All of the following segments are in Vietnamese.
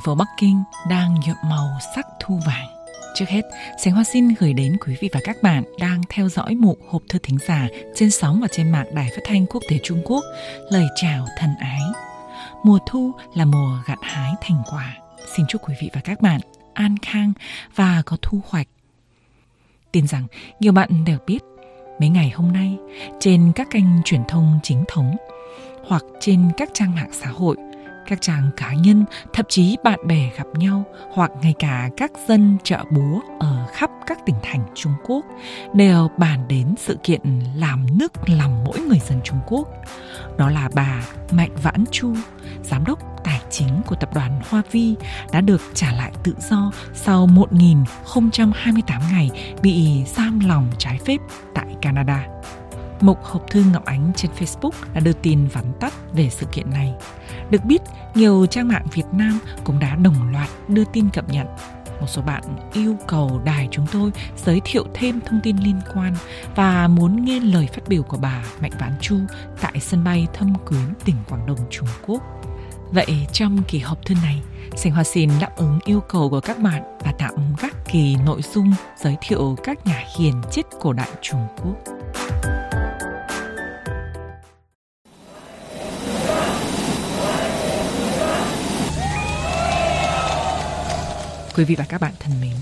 thành phố Bắc Kinh đang nhuộm màu sắc thu vàng. Trước hết, Sánh Hoa xin gửi đến quý vị và các bạn đang theo dõi mục hộp thư thính giả trên sóng và trên mạng Đài Phát thanh Quốc tế Trung Quốc lời chào thân ái. Mùa thu là mùa gặt hái thành quả. Xin chúc quý vị và các bạn an khang và có thu hoạch. Tin rằng nhiều bạn đều biết mấy ngày hôm nay trên các kênh truyền thông chính thống hoặc trên các trang mạng xã hội – các chàng cá nhân, thậm chí bạn bè gặp nhau hoặc ngay cả các dân chợ búa ở khắp các tỉnh thành Trung Quốc đều bàn đến sự kiện làm nước lòng mỗi người dân Trung Quốc. Đó là bà Mạnh Vãn Chu, giám đốc tài chính của tập đoàn Hoa Vi đã được trả lại tự do sau 1028 ngày bị giam lòng trái phép tại Canada. Mục hộp thư Ngọc Ánh trên Facebook đã đưa tin vắn tắt về sự kiện này. Được biết, nhiều trang mạng Việt Nam cũng đã đồng loạt đưa tin cập nhật. Một số bạn yêu cầu đài chúng tôi giới thiệu thêm thông tin liên quan và muốn nghe lời phát biểu của bà Mạnh Vãn Chu tại sân bay Thâm Quyến, tỉnh Quảng Đông, Trung Quốc. Vậy trong kỳ họp thư này, Sành Hoa xin đáp ứng yêu cầu của các bạn và tạm các kỳ nội dung giới thiệu các nhà hiền chết cổ đại Trung Quốc. Quý vị và các bạn thân mến,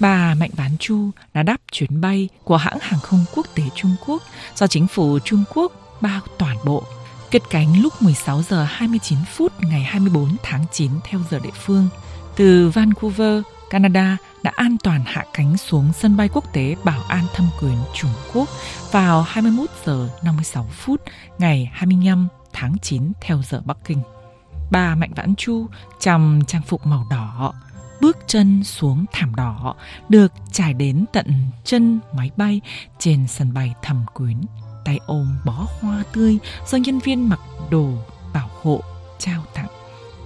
bà Mạnh Bán Chu đã đáp chuyến bay của hãng hàng không quốc tế Trung Quốc do chính phủ Trung Quốc bao toàn bộ cất cánh lúc 16 giờ 29 phút ngày 24 tháng 9 theo giờ địa phương từ Vancouver, Canada đã an toàn hạ cánh xuống sân bay quốc tế Bảo An Thâm Quyến, Trung Quốc vào 21 giờ 56 phút ngày 25 tháng 9 theo giờ Bắc Kinh. Bà Mạnh Vãn Chu trong trang phục màu đỏ bước chân xuống thảm đỏ được trải đến tận chân máy bay trên sân bay thầm quyến. Tay ôm bó hoa tươi do nhân viên mặc đồ bảo hộ trao tặng.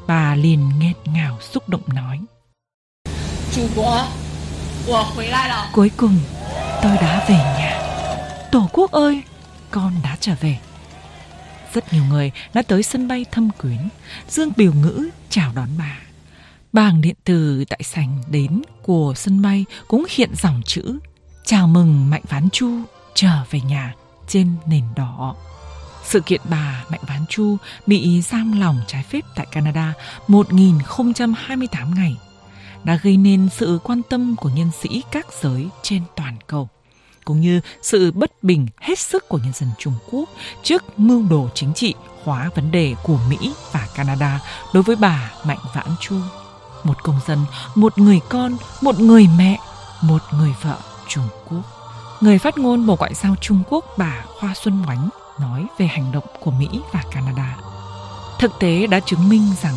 Bà liền nghẹn ngào xúc động nói cuối cùng tôi đã về nhà. Tổ quốc ơi con đã trở về. Rất nhiều người đã tới sân bay thâm quyến. Dương biểu ngữ chào đón bà Bảng điện tử tại sảnh đến của sân bay cũng hiện dòng chữ Chào mừng Mạnh Ván Chu trở về nhà trên nền đỏ. Sự kiện bà Mạnh Ván Chu bị giam lòng trái phép tại Canada 1028 ngày đã gây nên sự quan tâm của nhân sĩ các giới trên toàn cầu, cũng như sự bất bình hết sức của nhân dân Trung Quốc trước mưu đồ chính trị, hóa vấn đề của Mỹ và Canada đối với bà Mạnh Vãn Chu một công dân, một người con, một người mẹ, một người vợ Trung Quốc. Người phát ngôn Bộ Ngoại giao Trung Quốc bà Hoa Xuân Oánh nói về hành động của Mỹ và Canada. Thực tế đã chứng minh rằng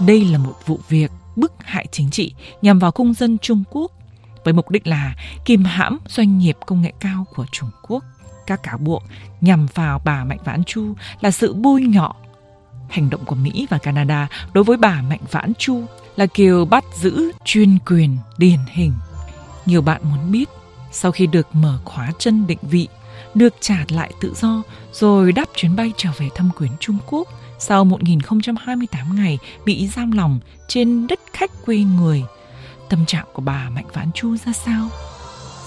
đây là một vụ việc bức hại chính trị nhằm vào công dân Trung Quốc với mục đích là kìm hãm doanh nghiệp công nghệ cao của Trung Quốc. Các cáo buộc nhằm vào bà Mạnh Vãn Chu là sự bôi nhọ Hành động của Mỹ và Canada đối với bà Mạnh Vãn Chu là kiểu bắt giữ chuyên quyền điển hình. Nhiều bạn muốn biết, sau khi được mở khóa chân định vị, được trả lại tự do rồi đáp chuyến bay trở về thâm quyến Trung Quốc sau 1028 ngày bị giam lòng trên đất khách quê người. Tâm trạng của bà Mạnh Vãn Chu ra sao?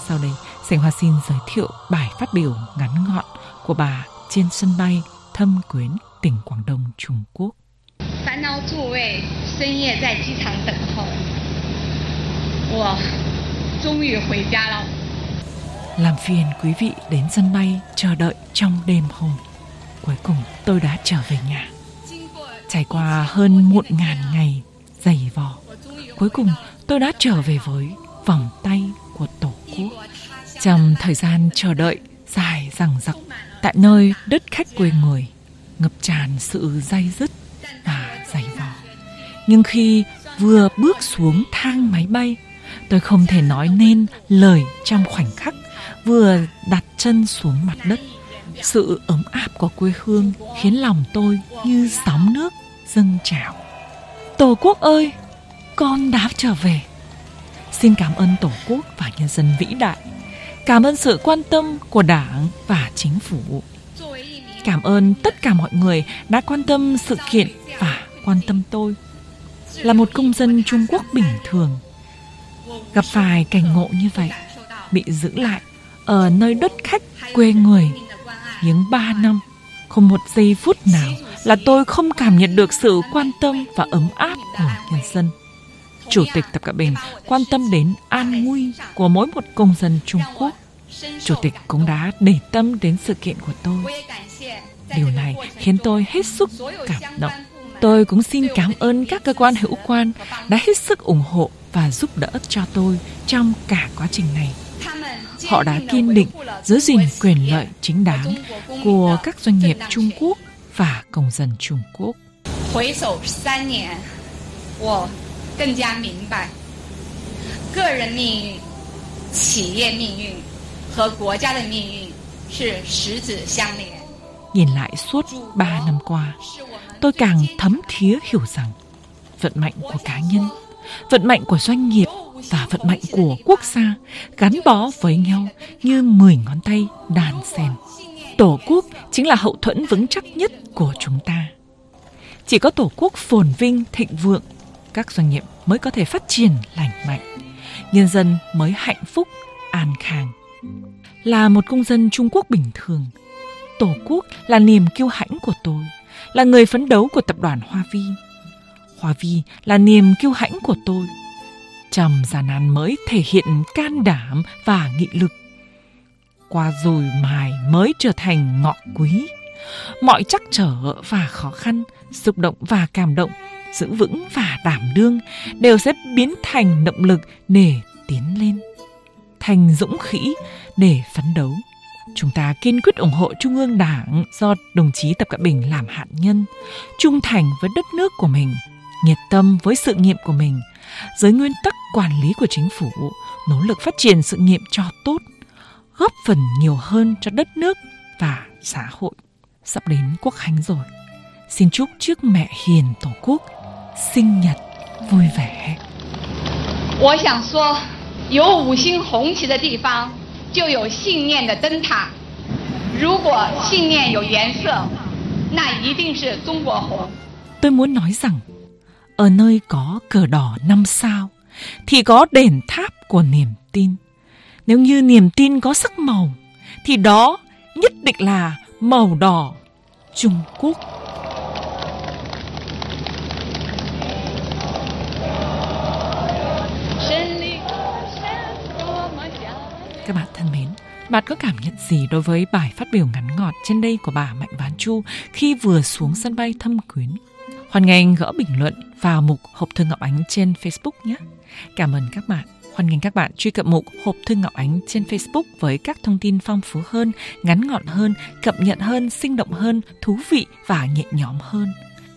Sau đây, Sành Hoa xin giới thiệu bài phát biểu ngắn gọn của bà trên sân bay thâm quyến tỉnh Quảng Đông, Trung Quốc. Làm phiền quý vị đến sân bay chờ đợi trong đêm hôm. Cuối cùng tôi đã trở về nhà. Trải qua hơn một ngàn ngày dày vò, cuối cùng tôi đã trở về với vòng tay của Tổ quốc. Trong thời gian chờ đợi dài rằng rặc, tại nơi đất khách quê người, ngập tràn sự day dứt và dày vò. Nhưng khi vừa bước xuống thang máy bay, tôi không thể nói nên lời trong khoảnh khắc vừa đặt chân xuống mặt đất. Sự ấm áp của quê hương khiến lòng tôi như sóng nước dâng trào. Tổ quốc ơi, con đã trở về. Xin cảm ơn Tổ quốc và nhân dân vĩ đại. Cảm ơn sự quan tâm của Đảng và chính phủ. Cảm ơn tất cả mọi người đã quan tâm sự kiện và quan tâm tôi. là một công dân Trung Quốc bình thường gặp phải cảnh ngộ như vậy, bị giữ lại ở nơi đất khách quê người những ba năm, không một giây phút nào là tôi không cảm nhận được sự quan tâm và ấm áp của nhân dân chủ tịch tập cận bình quan tâm đến an nguy của mỗi một công dân trung quốc chủ tịch cũng đã để tâm đến sự kiện của tôi điều này khiến tôi hết sức cảm động tôi cũng xin cảm ơn các cơ quan hữu quan đã hết sức ủng hộ và giúp đỡ cho tôi trong cả quá trình này họ đã kiên định giữ gìn quyền lợi chính đáng của các doanh nghiệp Trung Quốc và công dân Trung Quốc. 回首三年，我 更加明白，个人命运、企业命运和国家的命运是十指相连。Nhìn lại suốt ba năm qua, tôi càng thấm thía hiểu rằng vận mệnh của cá nhân, vận mệnh của doanh nghiệp và vận mệnh của quốc gia gắn bó với nhau như mười ngón tay đàn sen. Tổ quốc chính là hậu thuẫn vững chắc nhất của chúng ta. Chỉ có tổ quốc phồn vinh, thịnh vượng, các doanh nghiệp mới có thể phát triển lành mạnh, nhân dân mới hạnh phúc, an khang. Là một công dân Trung Quốc bình thường, Tổ quốc là niềm kiêu hãnh của tôi, là người phấn đấu của tập đoàn Hoa Vi. Hoa Vi là niềm kiêu hãnh của tôi. Trầm gian nan mới thể hiện can đảm và nghị lực. Qua rồi mài mới trở thành ngọ quý. Mọi trắc trở và khó khăn, xúc động và cảm động, giữ vững và đảm đương đều sẽ biến thành động lực để tiến lên, thành dũng khí để phấn đấu. Chúng ta kiên quyết ủng hộ Trung ương Đảng do đồng chí Tập Cận Bình làm hạn nhân, trung thành với đất nước của mình, nhiệt tâm với sự nghiệp của mình, dưới nguyên tắc quản lý của chính phủ, nỗ lực phát triển sự nghiệp cho tốt, góp phần nhiều hơn cho đất nước và xã hội. Sắp đến quốc khánh rồi. Xin chúc trước mẹ hiền Tổ quốc sinh nhật vui vẻ. 我想说，有五星红旗的地方就有信念的灯塔。如果信念有颜色，那一定是中国红。Tôi muốn nói rằng, ở nơi có cờ đỏ năm sao, thì có đền tháp của niềm tin. Nếu như niềm tin có sắc màu, thì đó nhất định là màu đỏ Trung Quốc. Các bạn thân mến, bạn có cảm nhận gì đối với bài phát biểu ngắn ngọt trên đây của bà Mạnh Ván Chu khi vừa xuống sân bay thâm quyến? Hoan nghênh gỡ bình luận vào mục Hộp Thư Ngọc Ánh trên Facebook nhé. Cảm ơn các bạn. Hoan nghênh các bạn truy cập mục Hộp Thư Ngọc Ánh trên Facebook với các thông tin phong phú hơn, ngắn gọn hơn, cập nhật hơn, sinh động hơn, thú vị và nhẹ nhõm hơn.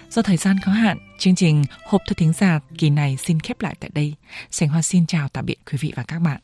Do thời gian có hạn, chương trình Hộp Thư Thính Giả kỳ này xin khép lại tại đây. Sành Hoa xin chào tạm biệt quý vị và các bạn.